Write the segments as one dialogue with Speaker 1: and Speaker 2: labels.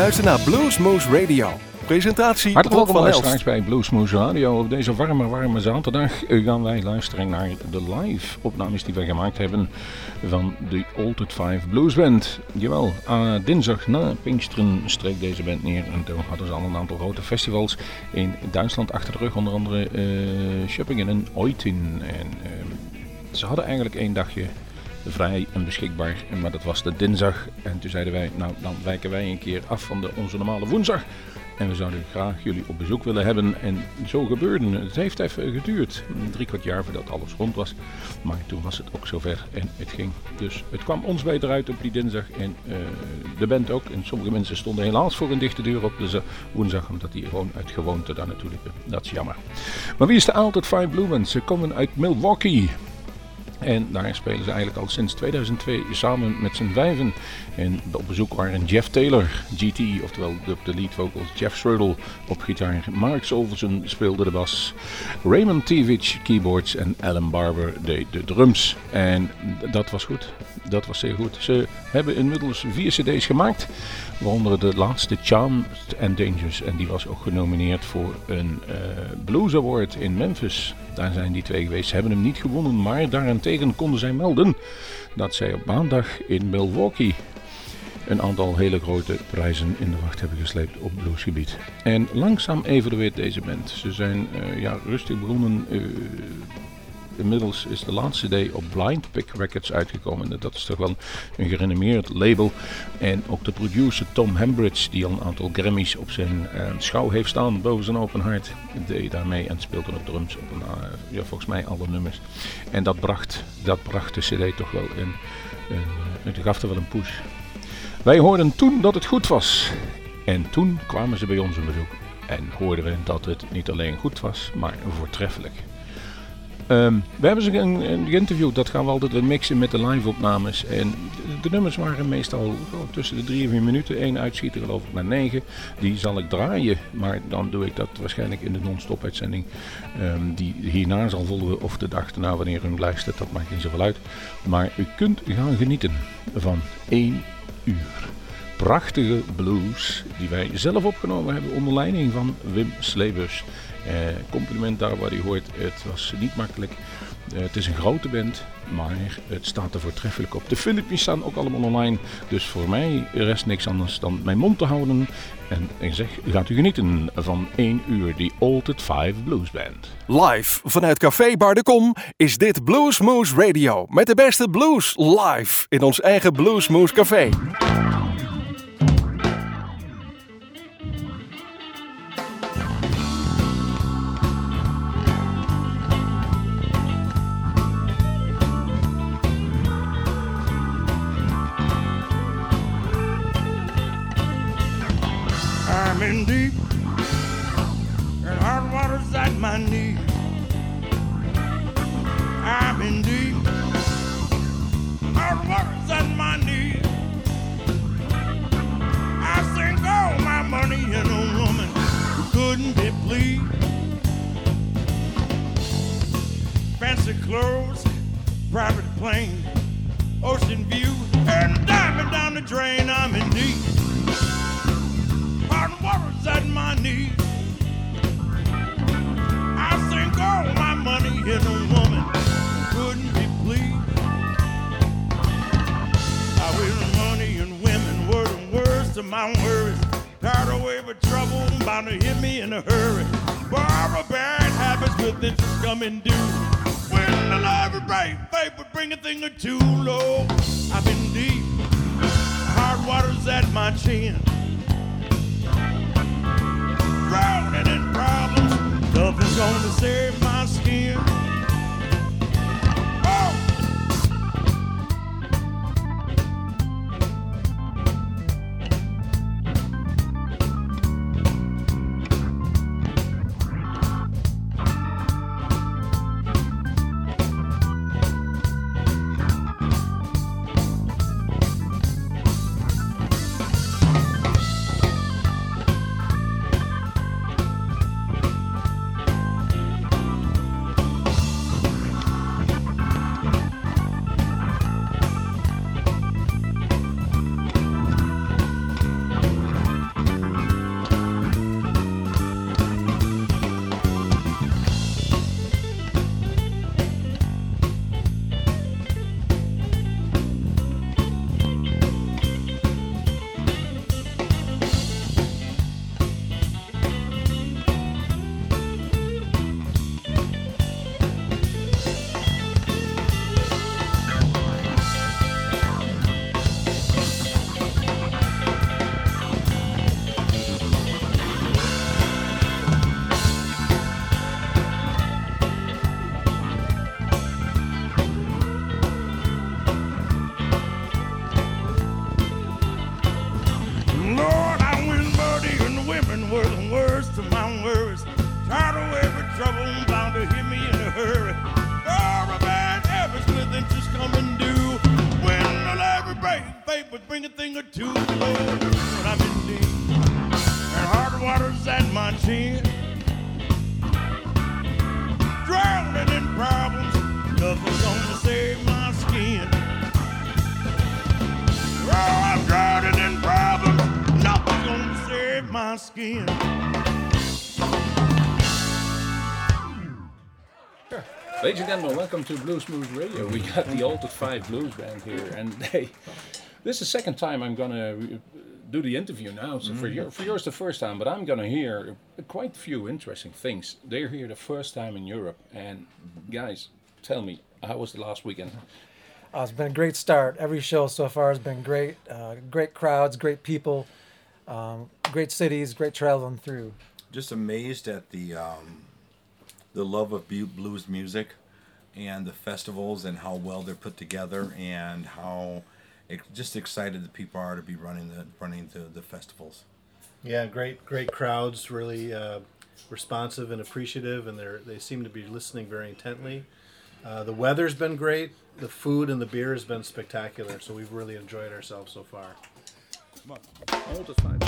Speaker 1: luistert naar Bluesmoose Radio. Presentatie
Speaker 2: Hartelijk
Speaker 1: Rob
Speaker 2: welkom
Speaker 1: Elst.
Speaker 2: bij Bluesmoose Radio. Op deze warme, warme zaterdag gaan wij luisteren naar de live opnames die wij gemaakt hebben van de Altered Five Blues Band. Jawel, eh, dinsdag na Pinksteren streek deze band neer en toen hadden ze al een aantal grote festivals in Duitsland achter de rug. Onder andere eh Schöppingen en Eutin. En eh, ze hadden eigenlijk één dagje vrij en beschikbaar, maar dat was de dinsdag. En toen zeiden wij, nou dan wijken wij een keer af van de, onze normale woensdag. En we zouden graag jullie op bezoek willen hebben. En zo gebeurde het. Het heeft even geduurd. Drie kwart jaar voordat alles rond was. Maar toen was het ook zover en het ging. Dus het kwam ons beter uit op die dinsdag. En eh, de band ook. En sommige mensen stonden helaas voor een dichte deur op de woensdag. Omdat die gewoon uit gewoonte daar naartoe liepen. Dat is jammer. Maar wie is de Altered Five Blue Band? Ze komen uit Milwaukee. En daar spelen ze eigenlijk al sinds 2002 samen met z'n vijven. En op bezoek waren Jeff Taylor, GT, oftewel de, lead vocals, Jeff Strudel op gitaar, Mark Solverson speelde de bas, Raymond Tivich keyboards en Alan Barber deed de drums. En dat was goed, dat was zeer goed. Ze hebben inmiddels vier cd's gemaakt, waaronder de laatste Charmed and Dangerous. En die was ook genomineerd voor een eh, Blues Award in Memphis. Daar zijn die twee geweest. Ze hebben hem niet gewonnen, maar daarentegen konden zij melden dat zij op maandag in Milwaukee een aantal hele grote prijzen in de wacht hebben gesleept op bluesgebied. En langzaam evolueert deze band. Ze zijn eh, ja, rustig begonnen. eh, inmiddels is de laatste CD op Blind Pick Records uitgekomen. En Dat is toch wel een gerenommeerd label. En ook de producer Tom Hembridge, die al een aantal Grammys op zijn eh, schouw heeft staan boven zijn open hart, deed daarmee en speelde op drums op eh, ja, volgens mij alle nummers. En dat bracht, dat bracht de CD toch wel in. gaf er wel een push. Wij hoorden toen dat het goed was. En toen kwamen ze bij ons op bezoek. En hoorden we dat het niet alleen goed was, maar voortreffelijk. Ehm, we hebben ze geïnterviewd. Dat gaan we altijd mixen met de live-opnames. En de, nummers waren meestal tussen de drie en vier minuten. Eén uitschieter geloof ik naar negen. Die zal ik draaien. Maar dan doe ik dat waarschijnlijk in de non-stop uitzending. ehm, die hierna zal volgen. Of de dag daarna wanneer u luistert. Dat maakt niet zoveel uit. Maar u kunt gaan genieten van één uur prachtige blues die wij zelf opgenomen hebben onder leiding van Wim Sleebus. Eh, compliment daar waar u hoort, het was niet makkelijk. Eh, het is een grote band, maar het staat er voortreffelijk op. De filmpjes staan ook allemaal online, dus voor mij rest niks anders dan mijn mond te houden. En ik zeg, gaat u genieten van 1 uur die Altered Five Blues Band.
Speaker 1: Live vanuit Café Bar de is dit Bluesmoose Radio. Met de beste blues live in ons eigen Bluesmoose Café.
Speaker 3: I'm in deep and hard water's at my knee. I'm in deep, hard water's at my knee. I sink all my money in a woman who couldn't be pleased. Fancy clothes, private plane, ocean view, and diamond down the drain. I'm in deep hot water's at my knees. I sink all my money in a woman couldn't be pleased. I wish money and women were the worst of my worries. Tired away with trouble, bound to hit me in a hurry. Borrow bad habits with interest coming due. When the love is right, faith would bring a thing or two low. I've been deep, hard water's at my chin drowning in problems. Gonna save my skin. Ladies and gentlemen, welcome to Bluesmoose Radio. We got the Altered Five Blues Band here, and they, this is the second time I'm gonna do the interview now. So for your, for yours the first time, but I'm gonna hear quite a few interesting things. They're here the first time in Europe, and guys, tell me, how was the last weekend?
Speaker 4: Uh, it's been a great start. Every show so far has been great. Uh, great crowds, great people, um, great cities, great traveling through.
Speaker 5: just amazed at the um, the love of blues music and the festivals and how well they're put together and how ex- just excited the people are to be running the running the, the festivals.
Speaker 6: Yeah, great, great crowds, really uh, responsive and appreciative, and they they seem to be listening very intently. Uh, the weather's been great. The food and the beer has been spectacular, so we've really enjoyed ourselves so far.
Speaker 3: Altered Five.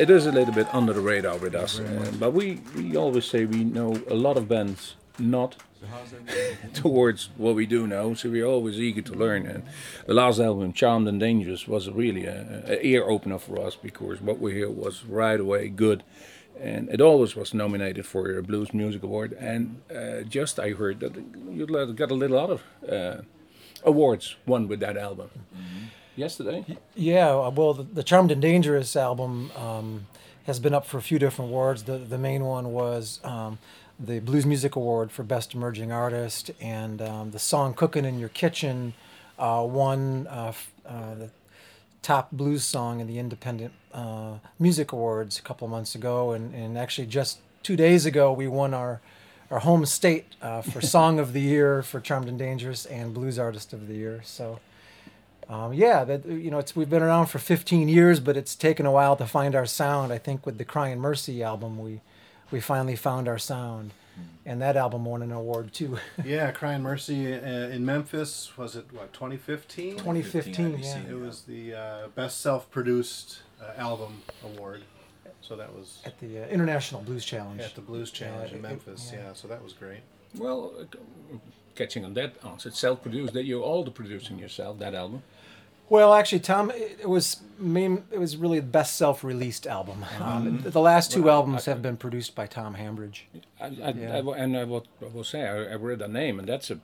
Speaker 7: It
Speaker 2: is a little bit under the radar with us, uh, but we, we always say we know a lot of bands not towards what we do now, so we're always eager to learn. And the last album, Charmed and Dangerous, was really a, a ear opener for us because what we hear was right away good, and it always was nominated for a Blues Music Award. And uh, just I heard that you got a little lot of uh, awards won with that album. Yesterday,
Speaker 4: Yeah, well, the, the Charmed and Dangerous album um, has been up for a few different awards. The the main one was um, the Blues Music Award for Best Emerging Artist, and um, the song "Cooking in Your Kitchen" uh, won uh, f- uh, the top blues song in the Independent uh, Music Awards a couple of months ago, and, and actually just two days ago we won our our home state uh, for Song of the Year for Charmed and Dangerous and Blues Artist of the Year. So. Um, yeah, that you know, it's we've been around for 15 years, but it's taken a while to find our sound. I think with the Crying Mercy album, we we finally found our sound, and that album won an award too.
Speaker 6: Yeah, Crying Mercy uh, in Memphis was it what 2015?
Speaker 4: 2015,
Speaker 5: IBC.
Speaker 4: yeah.
Speaker 6: It was the uh, best self-produced uh, album award. So that was
Speaker 4: At the uh, International Blues Challenge.
Speaker 6: at the Blues Challenge
Speaker 4: Yeah,
Speaker 6: in
Speaker 4: it-
Speaker 6: Memphis.
Speaker 4: yeah.
Speaker 6: yeah. so that was great.
Speaker 2: well, uh, catching on that answer, it's self-produced. That you're all the producing yourself. That album.
Speaker 4: Well, actually, Tom, it it was main, it was really the best self-released album. Um, the last two albums have been produced by Tom Hambridge.
Speaker 2: I, I,
Speaker 4: Yeah.
Speaker 2: I and I will, I will say I, I read that name, and that's a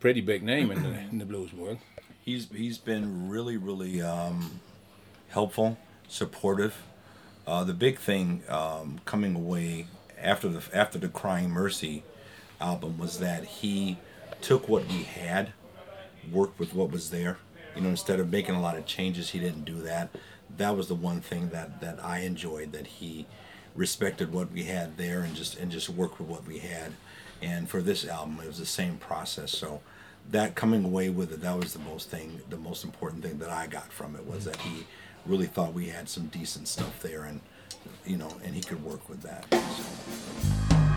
Speaker 2: pretty big name in the, in the blues world.
Speaker 5: He's he's been really really um, helpful, supportive. Uh, the big thing um, coming away after the after the Crying Mercy album was that he took what we had, worked with what was there. You know, instead of making a lot of changes, he didn't do that. That was the one thing that that I enjoyed that he respected what we had there and just and just worked with what we had. And for this album, it was the same process. So that coming away with it, that was the most thing, the most important thing that I got from it was that he really thought we had some decent stuff there, and you know, and he could work with that. So.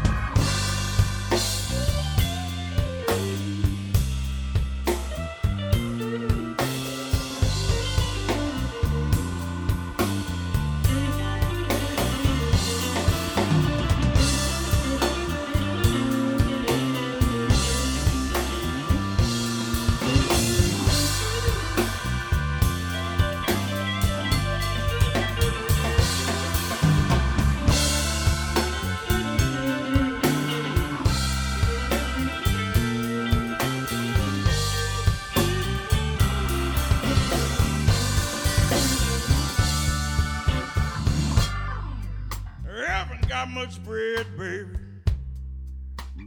Speaker 3: Haven't got much bread, baby,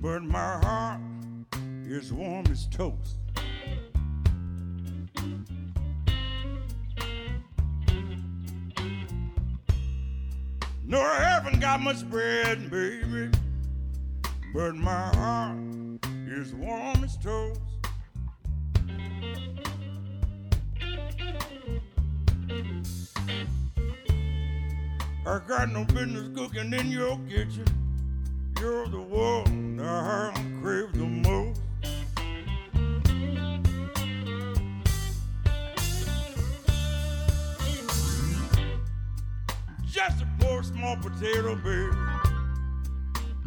Speaker 3: but my heart is warm as toast. No, I haven't got much bread, baby, but my heart is warm as toast. I got no business cooking in your kitchen. You're the one I crave the most. Just a poor small potato, baby.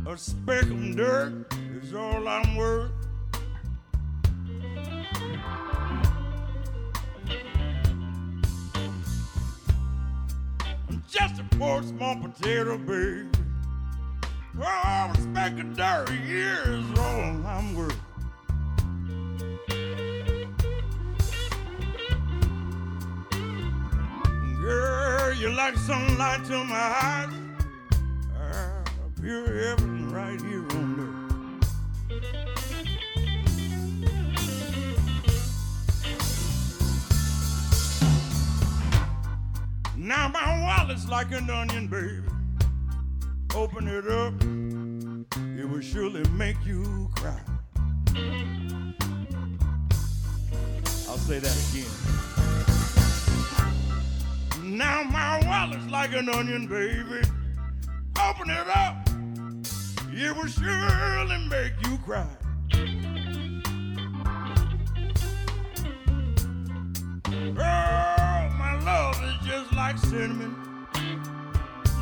Speaker 3: A speck of dirt is all I'm worth. A small potato, baby. Oh, a speck of dirt is all I'm worth. Girl, you like sunlight to my eyes. Ah, pure heaven right here on Now my wallet's like an onion, baby. Open it up, it will surely make you cry. I'll say that again. Now my wallet's like an onion, baby. Open it up. It will surely make you cry. Cinnamon.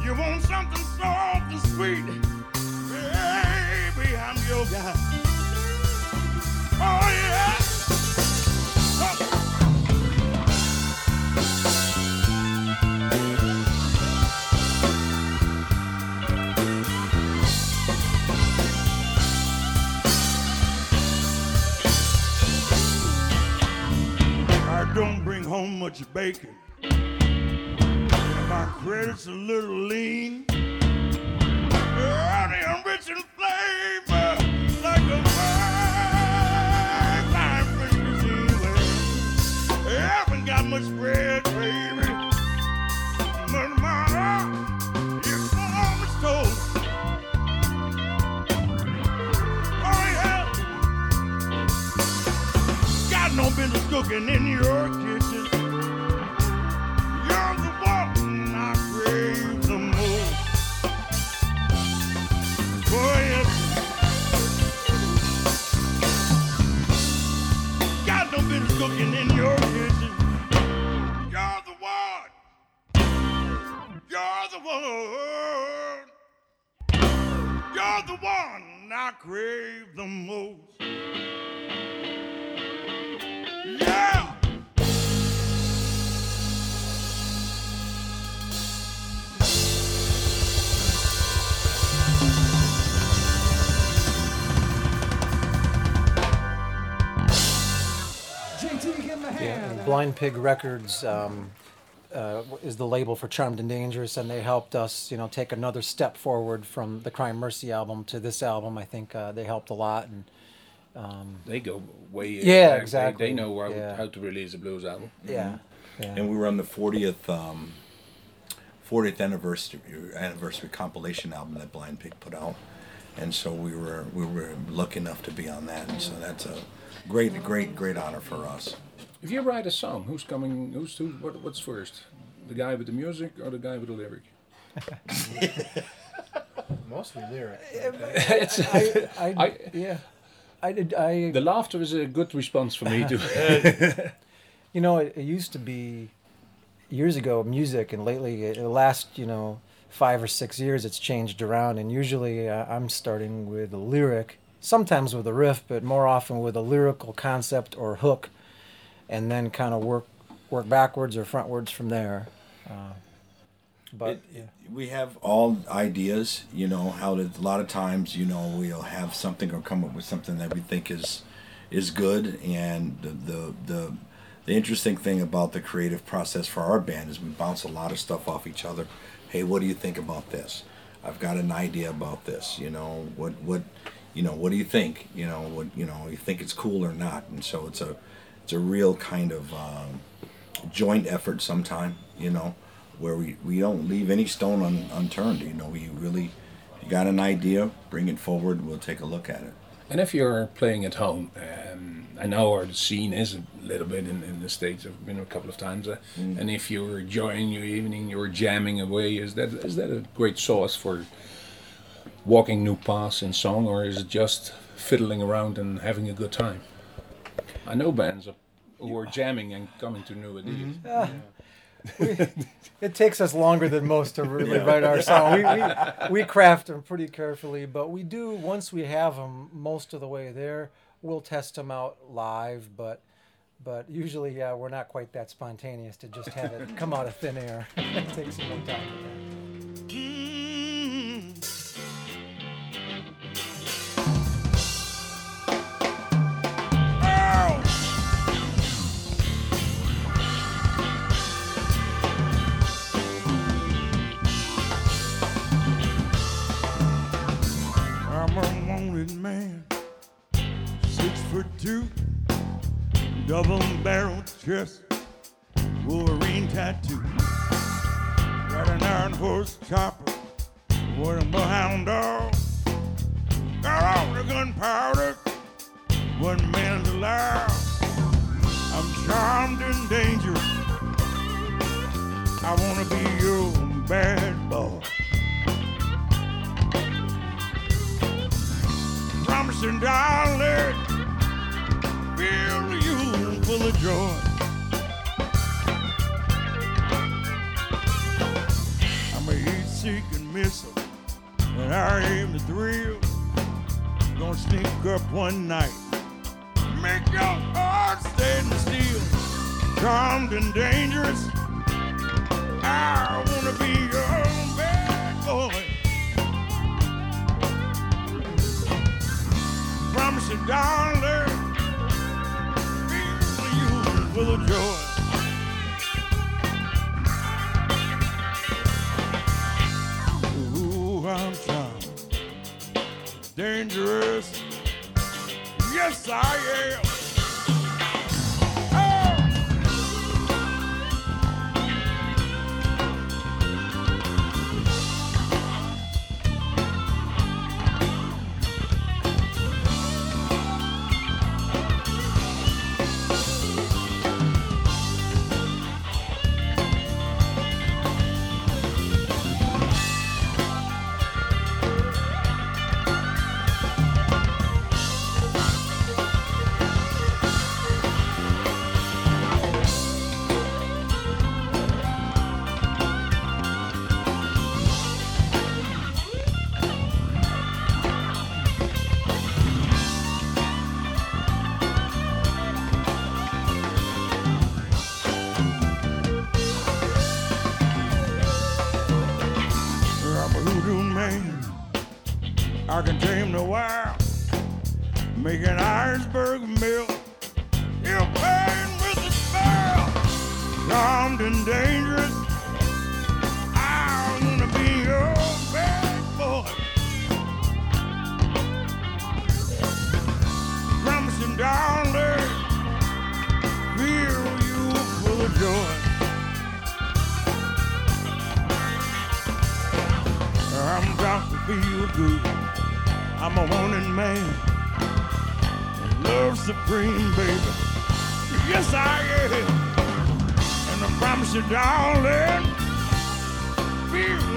Speaker 3: You want something soft and sweet? Baby, I'm your guy. Oh, yeah. I don't bring home much bacon. My credit's a little lean. Honey, I'm rich in flavor, like a fine, cuisine. Well, I haven't got much bread, baby. But my heart is as toast. No business cooking in your kitchen. I crave the most. Yeah!
Speaker 4: Yeah, Blind Pig Records um, uh, is the label for Charmed and Dangerous, and they helped us, you know, take another step forward from the Crying Mercy album to this album. I think uh, they helped a lot, and
Speaker 2: They go way.
Speaker 4: Yeah,
Speaker 2: back.
Speaker 4: Exactly.
Speaker 2: They, know how,
Speaker 4: Yeah.
Speaker 2: how to release a blues album.
Speaker 4: yeah, yeah.
Speaker 5: And we were on the 40th um, 40th anniversary anniversary compilation album that Blind Pig put out, and so we were we were lucky enough to be on that, and so that's a great great great honor for us.
Speaker 2: If you write a song, who's coming? Who's who? What, what's first? The guy with the music or the guy with the lyric?
Speaker 6: Mostly lyric.
Speaker 2: it's,
Speaker 4: I, I,
Speaker 2: I-
Speaker 4: yeah, I did. I
Speaker 2: the laughter is a good response for me too.
Speaker 4: You know, it, it used to be years ago music, and lately, it, the last you know five or six years, it's changed around. And usually, uh, I'm starting with a lyric, sometimes with a riff, but more often with a lyrical concept or hook, and then kind of work work backwards or frontwards from there. Uh, but
Speaker 5: It-
Speaker 4: yeah.
Speaker 5: we have all ideas, you know, how to, a lot of times, you know, we'll have something or come up with something that we think is is good and the the the, the interesting thing about the creative process for our band is we bounce a lot of stuff off each other. Hey, what do you think about this? I've got an idea about this, you know, what what you know, what do you think? You know, what you know, you think it's cool or not? And so it's a it's a real kind of um, joint effort sometime, you know, where we, we don't leave any stone un, unturned. You know, we really, you got an idea, bring it forward, we'll take a look at it.
Speaker 2: And if you're playing at home, um, I know our scene is a little bit in, in the States. I've been a couple of times. Uh, And if you're enjoying your evening, you're jamming away, is that is that a great source for walking new paths in song, or is it just fiddling around and having a good time? I know bands who are jamming and coming to new ideas. Mm-hmm. Ah.
Speaker 4: It takes us longer than most to really write our song. We, we, we craft them pretty carefully, but we do, once we have them most of the way there, we'll test them out live. But but usually, yeah, we're not quite that spontaneous to just have it come out of thin air. it takes some more time.
Speaker 3: Full of joy. Ooh, I'm charmed, dangerous. Yes, I am.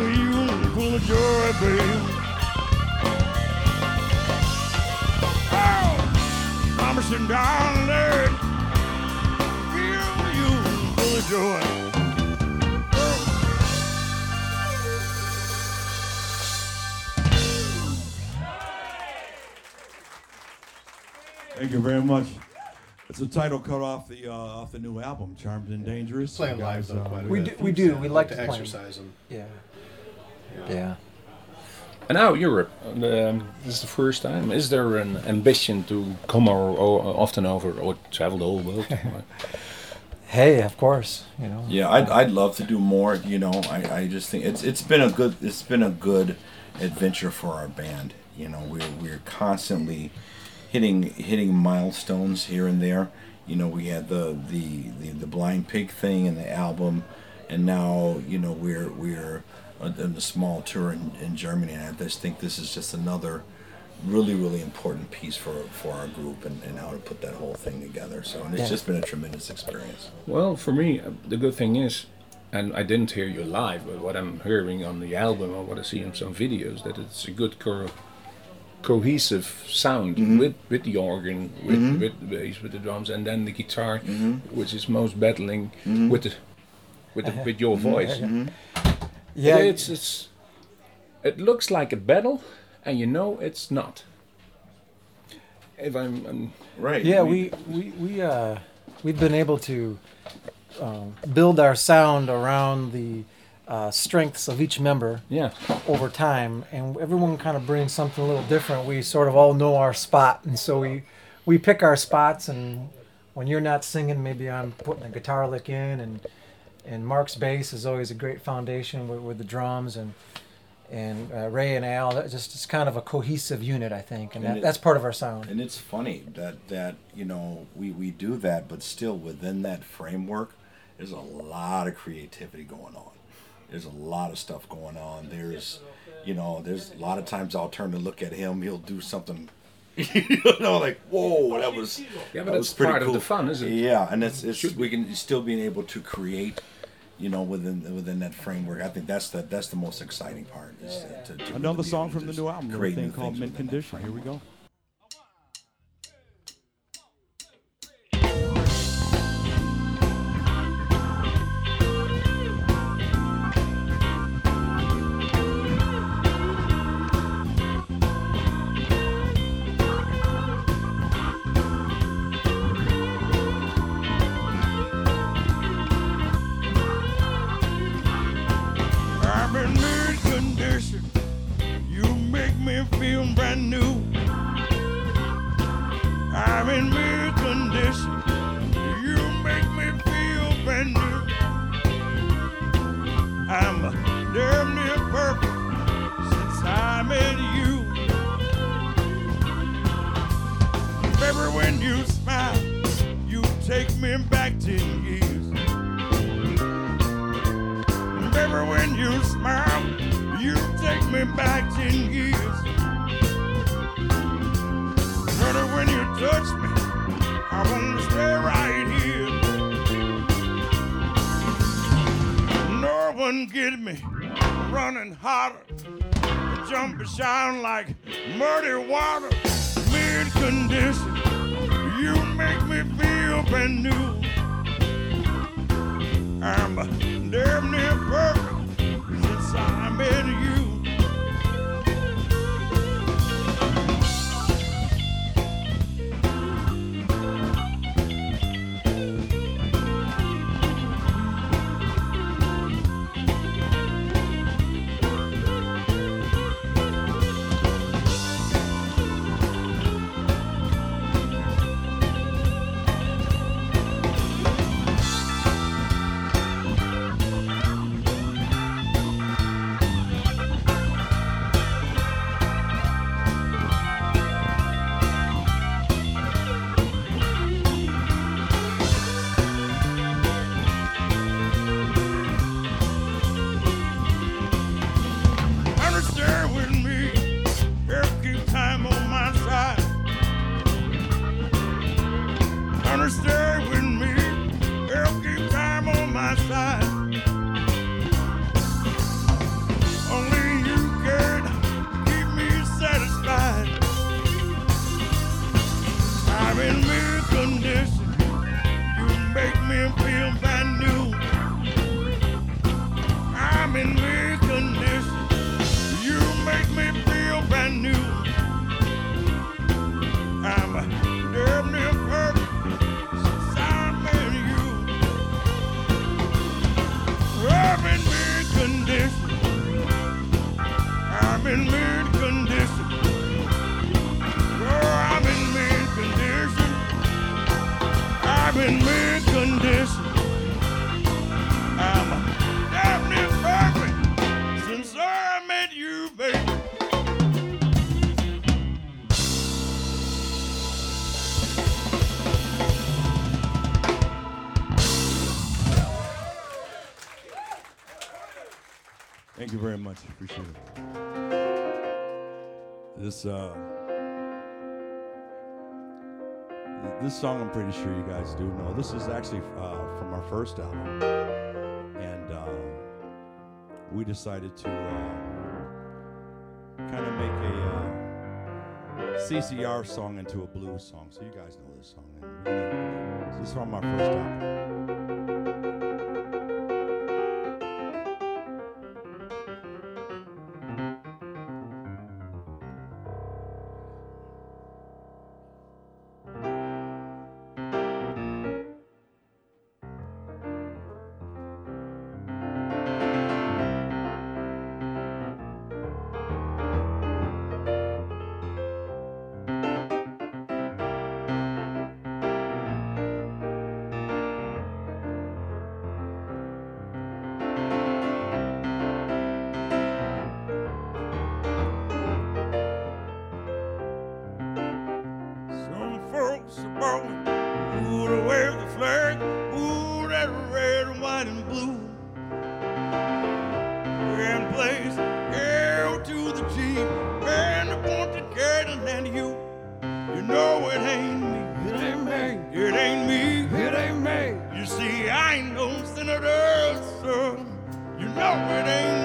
Speaker 3: Feel you full of joy, baby. Oh, promise you, darling, feel you full of joy. Thank you very much. It's a title cut off the uh, off the new album, Charmed and Dangerous.
Speaker 6: Playing live though
Speaker 3: uh,
Speaker 6: quite a
Speaker 4: We
Speaker 6: bit.
Speaker 4: do- we do. We like
Speaker 6: to
Speaker 4: to
Speaker 6: exercise them.
Speaker 4: Yeah. Yeah.
Speaker 2: And now Europe. Um, this is the first time. Is there an ambition to come or, or often over or travel the whole world?
Speaker 4: Hey, of course. You know.
Speaker 5: Yeah, I'd, I'd love to do more. You know, I, I just think it's it's been a good it's been a good adventure for our band. You know, we're we're constantly hitting hitting milestones here and there. You know, we had the the the, the blind pig thing and the album, and now you know we're we're on a small tour in, in Germany. And I just think this is just another really really important piece for for our group and, and how to put that whole thing together. So and it's
Speaker 4: Yeah.
Speaker 5: just been a tremendous experience.
Speaker 2: Well, for me, uh, the good thing is, and I didn't hear you live, but what I'm hearing on the album or what I see in some videos, that it's a good co- cohesive sound mm-hmm. with with the organ, with mm-hmm. with the bass, with the drums, and then the guitar, mm-hmm. which is most battling with the with the, with your voice.
Speaker 4: Yeah.
Speaker 2: it's it's it looks like a battle, and you know it's not. If I'm, I'm
Speaker 5: Right.
Speaker 4: Yeah, we we we uh we've been able to um, build our sound around the uh, strengths of each member
Speaker 2: yeah,
Speaker 4: over time, and everyone kind of brings something a little different. We sort of all know our spot, and so we we pick our spots. And when you're not singing, maybe I'm putting a guitar lick in, and and Mark's bass is always a great foundation with, with the drums, and and uh, Ray and Al. That just it's kind of a cohesive unit, I think, and,
Speaker 5: And
Speaker 4: that,
Speaker 5: it-
Speaker 4: that's part of our sound.
Speaker 5: And it's funny that that you know we we do that, but still within that framework, there's a lot of creativity going on. There's a lot of stuff going on. There's, you know, there's a lot of times I'll turn to look at him. He'll do something, you know, like whoa, that was
Speaker 2: Yeah, but
Speaker 5: that
Speaker 2: that's
Speaker 5: was pretty
Speaker 2: part of
Speaker 5: cool.
Speaker 2: the fun, isn't it?
Speaker 5: Yeah, and it's it's we can still being able to create you know, within within that framework. I think that's the that's the most exciting part. Is to, to, to
Speaker 3: Another
Speaker 5: really
Speaker 3: song from the new album, a thing called Mint Condition. Here we go. Me back ten years. Honey, when you touch me, I wanna stay right here. No one get me running hotter, jumping shine like muddy water. Mint condition, you make me feel brand new. I'm damn near perfect since I met you. Thank you very much. Appreciate it. This uh this song I'm pretty sure you guys do know. This is actually uh, from our first album. And uh, we decided to uh, kind of make a uh, CCR song into a blues song. So you guys know this song. This is from our first album. You see, I know Senator Earlson. You know it ain't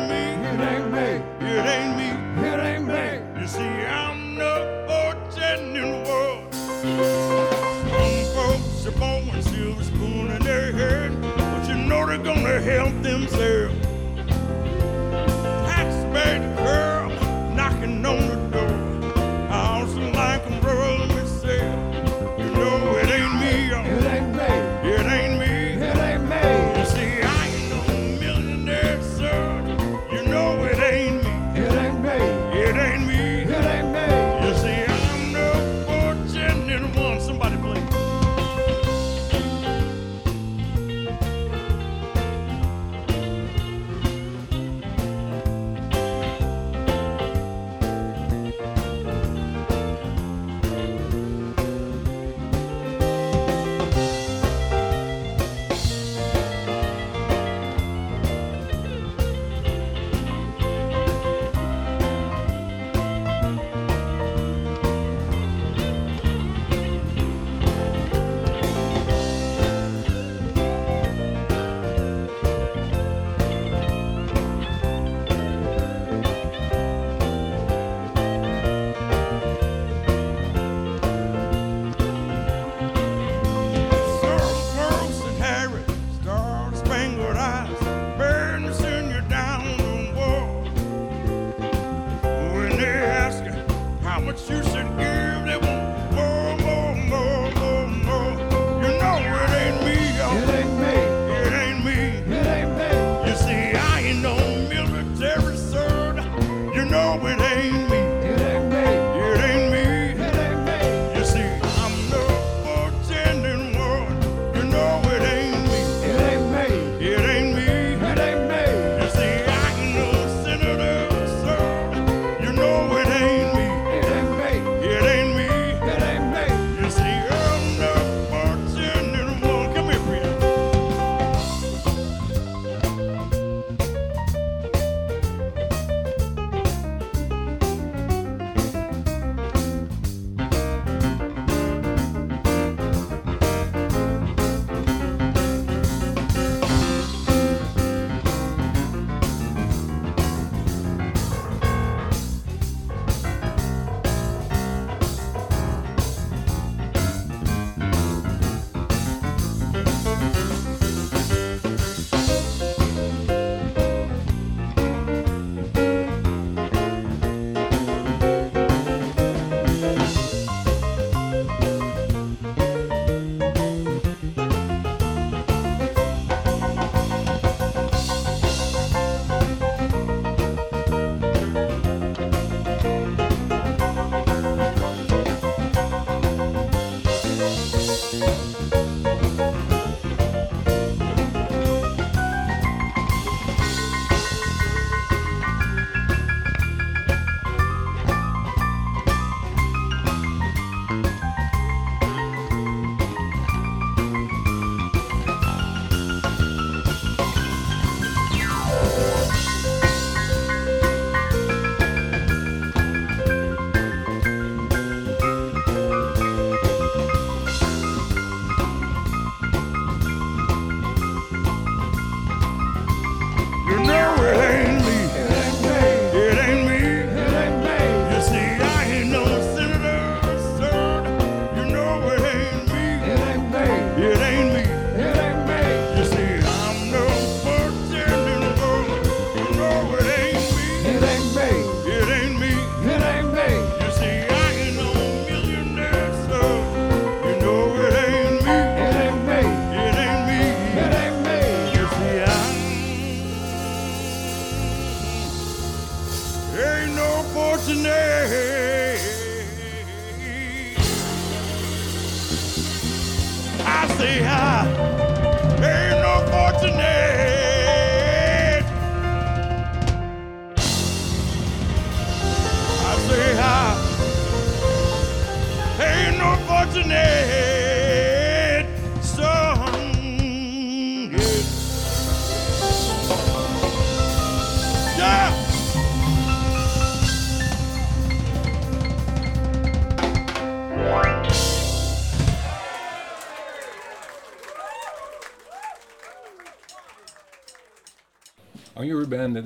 Speaker 3: You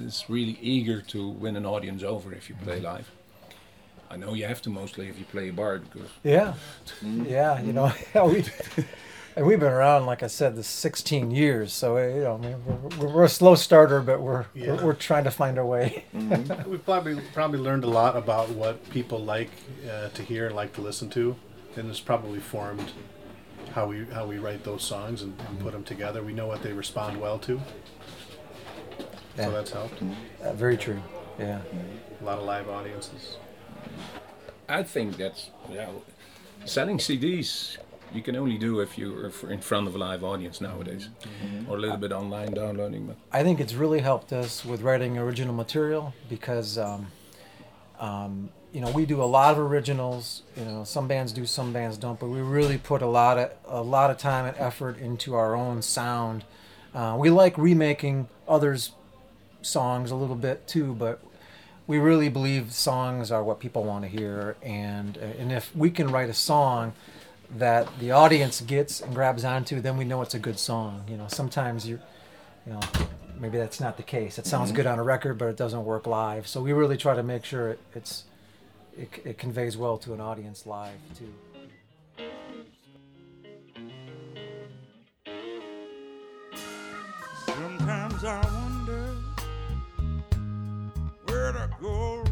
Speaker 2: is really eager to win an audience over if you play live? I know you have to mostly if you play a bar because
Speaker 4: Yeah, yeah, you know, we and we've been around, like I said, this 16 years. So uh, you know, I mean, we're, we're a slow starter, but we're
Speaker 6: Yeah.
Speaker 4: we're, we're trying to find our way.
Speaker 6: We've probably probably learned a lot about what people like uh, to hear and like to listen to, and it's probably formed how we how we write those songs and, and put them together. We know what they respond well to,
Speaker 4: Yeah.
Speaker 6: so that's helped.
Speaker 4: Uh, very true. Yeah.
Speaker 6: A lot of live audiences.
Speaker 2: I think that's yeah, selling CDs you can only do if you're in front of a live audience nowadays, or a little bit online downloading. But
Speaker 4: I think it's really helped us with writing original material because, um, um, you know, we do a lot of originals. You know, some bands do, some bands don't, but we really put a lot of a lot of time and effort into our own sound. Uh, we like remaking others' songs a little bit too, but we really believe songs are what people want to hear, and uh, and if we can write a song that the audience gets and grabs onto, then we know it's a good song. You know, sometimes you, you know, maybe that's not the case. It sounds good on a record, but it doesn't work live. So we really try to make sure it, it's it, it conveys well to an audience live too.
Speaker 3: Sometimes I wonder where'd go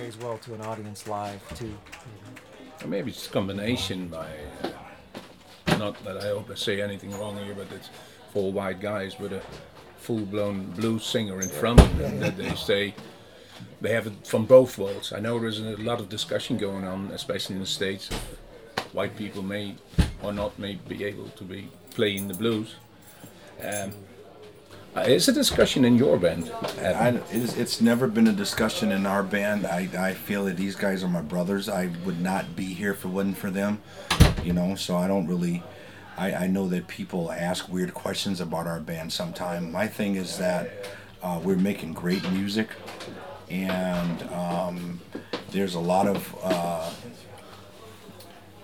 Speaker 4: conveys well to an audience live too.
Speaker 2: Maybe it's a combination by, uh, not that I hope I say anything wrong here, but it's four white guys with a full-blown blues singer in front of them that they say they have it from both worlds. I know there's a lot of discussion going on, especially in the States. White people may or not may be able to be playing the blues. Um, uh, is a discussion in your band?
Speaker 5: I, it's, it's never been a discussion in our band. I, I feel that these guys are my brothers. I would not be here if it wasn't for them, you know. So I don't really. I, I know that people ask weird questions about our band sometime. My thing is that uh, we're making great music, and um, there's a lot of. Uh,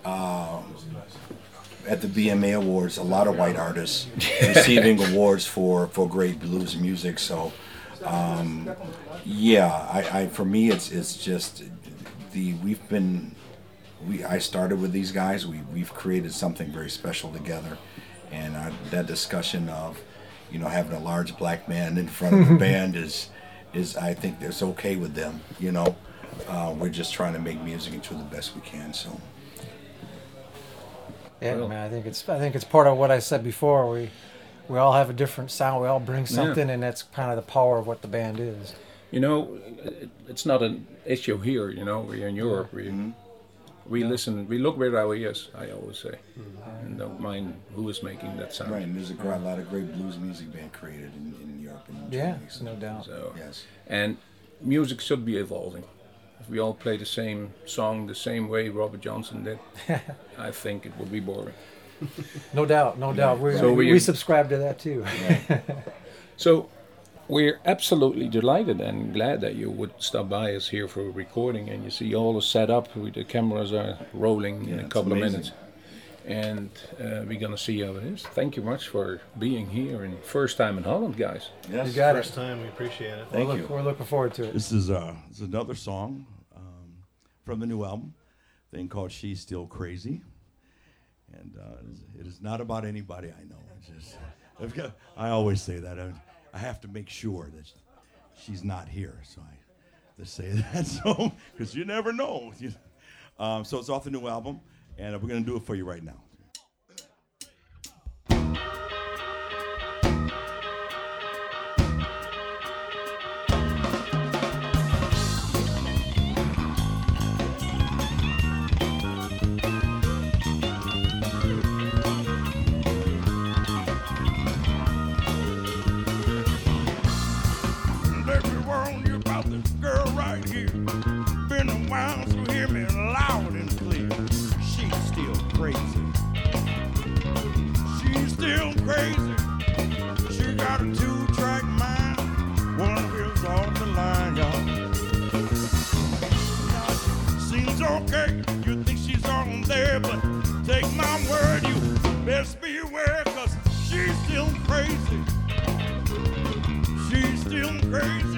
Speaker 5: uh, at the BMA Awards, a lot of white artists receiving awards for, for great blues music. So, um, yeah, I, I for me it's it's just the we've been we I started with these guys. We we've created something very special together, and I, that discussion of you know having a large black man in front of the band is is I think it's okay with them. You know, uh, we're just trying to make music and do the best we can. So.
Speaker 4: Yeah, man, I think it's I think it's part of what I said before. We we all have a different sound. We all bring something, and that's kind of the power of what the band is.
Speaker 2: You know, it's not an issue here. You know, we're in Europe. We
Speaker 5: Mm-hmm.
Speaker 2: we listen. We look where our ears. I always say, and don't mind who is making that sound.
Speaker 5: Right, and there's a, gr- a lot of great blues music being created in, in Europe and
Speaker 4: Yeah,
Speaker 5: Germany. so-
Speaker 4: no doubt.
Speaker 2: So,
Speaker 5: Yes.
Speaker 2: and music should be evolving. If we all play the same song the same way Robert Johnson did, I think it would be boring.
Speaker 4: No doubt, no doubt. We,
Speaker 2: So
Speaker 4: we,
Speaker 2: we-
Speaker 4: subscribe to that too.
Speaker 2: So we're absolutely delighted and glad that you would stop by us here for a recording and you see all the setup with the cameras are rolling in a
Speaker 5: it's
Speaker 2: couple of minutes and uh, we're gonna see how it is thank you much for being here and first time in holland guys
Speaker 5: Yes.
Speaker 4: You got
Speaker 6: First
Speaker 4: it.
Speaker 6: time, we appreciate it.
Speaker 5: Thank
Speaker 4: we're,
Speaker 5: you.
Speaker 4: look- we're looking forward to it.
Speaker 8: This is uh, this is another song from the new album, thing called "She's Still Crazy," and uh, it, is, not about anybody I know. Just got, I always say that I, I have to make sure that she's not here, so I just say that so because you never know. You- um, so it's off the new album, and we're gonna do it for you right now.
Speaker 3: Crazy. She got a two-track mind. One wheel's off the line, y'all. Seems okay. You think she's on there, but take my word, you best beware, cause she's still crazy. She's still crazy.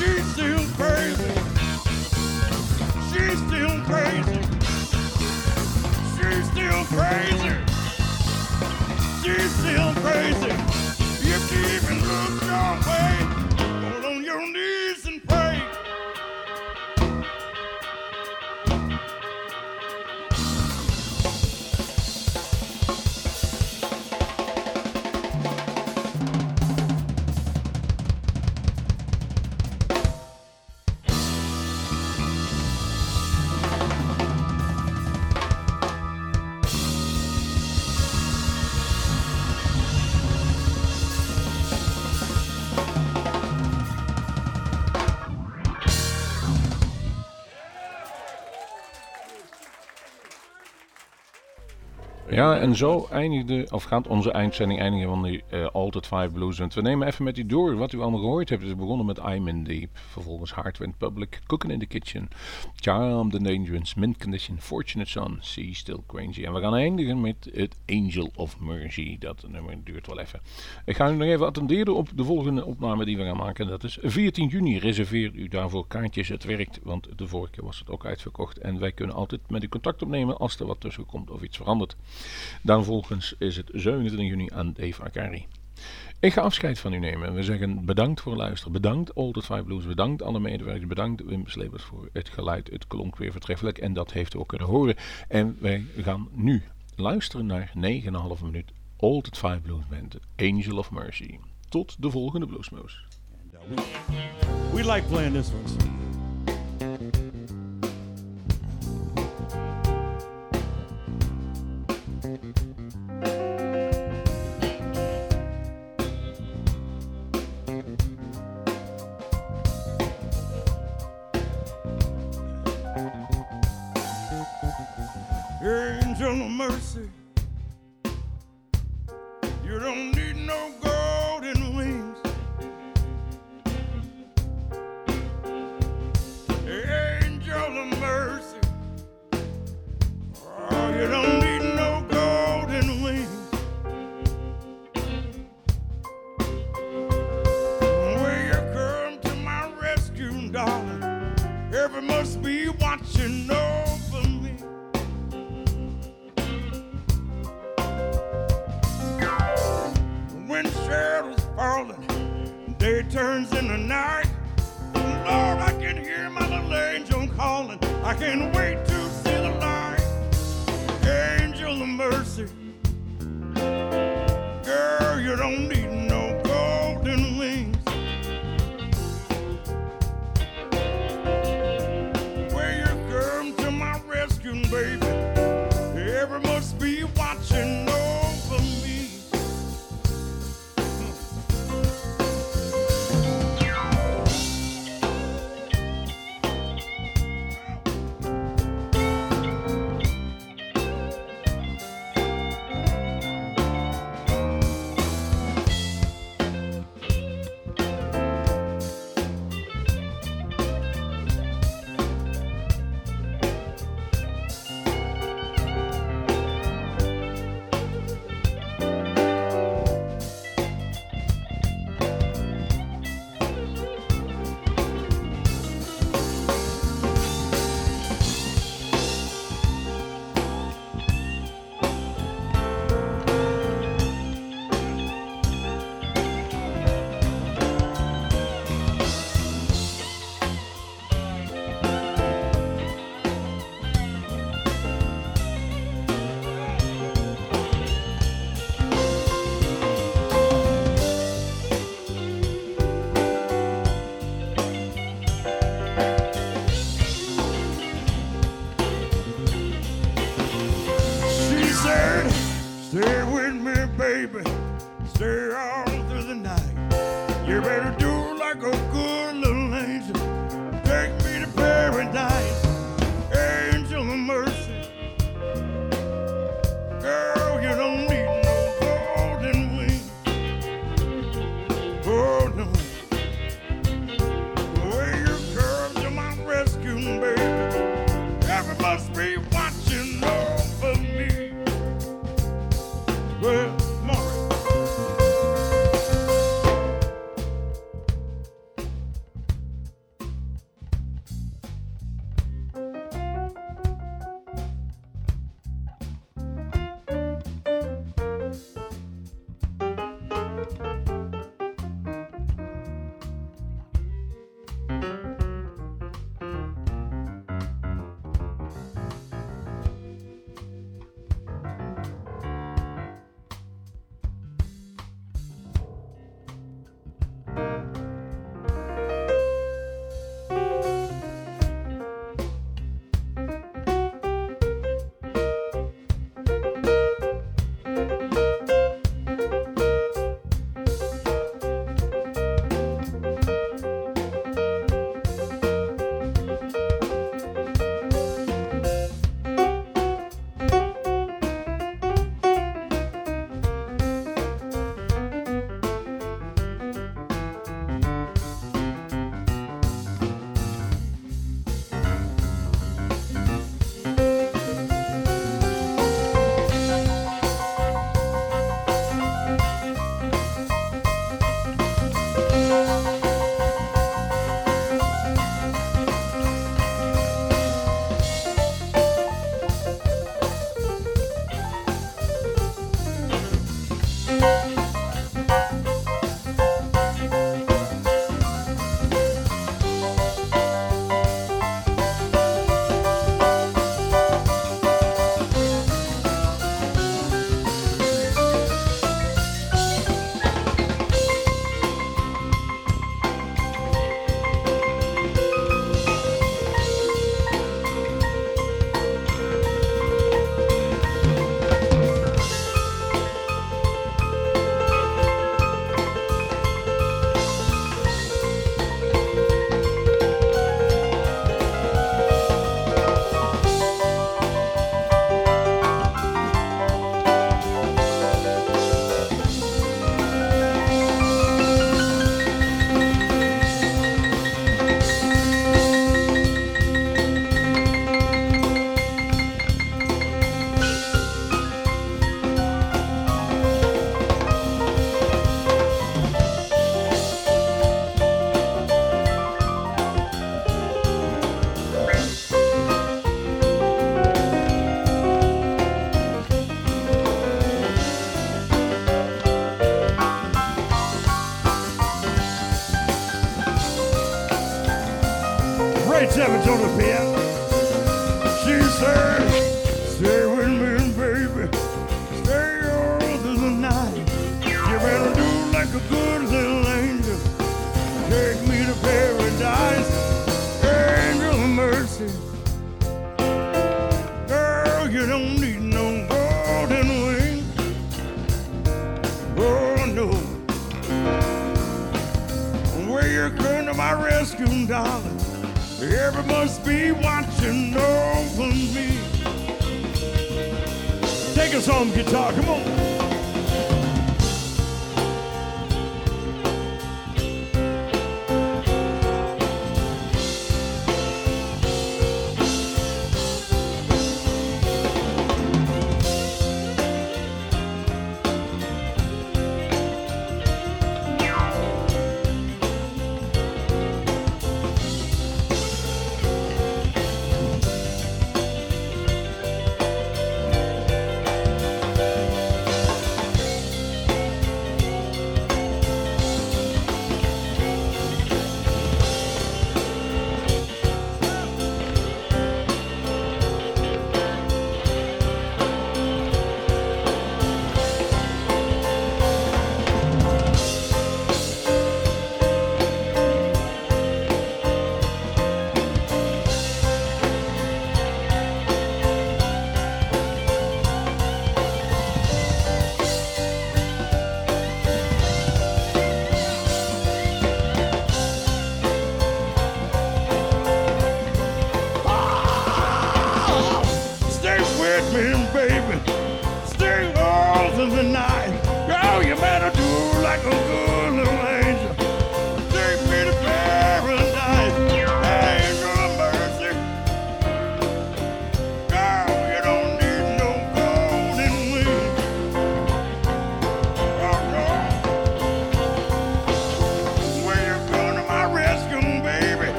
Speaker 3: She's still crazy. She's still crazy. She's still crazy. She's still crazy.
Speaker 2: En zo eindigde, of gaat onze eindzending eindigen van die uh, Altered 5 Blues. Want we nemen even met u door wat u allemaal gehoord hebt. Het is begonnen met I'm in Deep. Vervolgens Heart Public, Cooking in the Kitchen, Charmed and Mint Condition, Fortunate Son, Sea Still Crazy. En we gaan eindigen met het Angel of Mercy. Dat nummer duurt wel even. Ik ga u nog even attenderen op de volgende opname die we gaan maken. Dat is 14 juni. Reserveer u daarvoor kaartjes. Het werkt, want de vorige keer was het ook uitverkocht. En wij kunnen altijd met u contact opnemen als er wat tussen komt of iets verandert. Dan volgens is het 27 juni aan Dave Akari. Ik ga afscheid van u nemen. We zeggen bedankt voor het luisteren. Bedankt Old Five Blues. Bedankt alle medewerkers. Bedankt Wim Slebers voor het geluid. Het klonk weer vertreffelijk. En dat heeft u ook kunnen horen. En wij gaan nu luisteren naar 9,5 minuut Old Five Blues Band. Angel of Mercy. Tot de volgende Bluesmoes.
Speaker 3: We like playing this one. Mercy.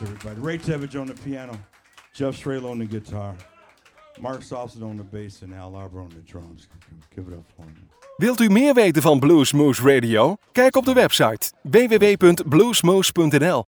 Speaker 8: much, everybody. Ray Tevage on the piano, Jeff Strelo on the guitar, Mark Sobson on the bass en Al Arbor on the drums. Give it up for him.
Speaker 1: Wilt u meer weten van Bluesmoose Radio? Kijk op de website www.bluesmoose.nl.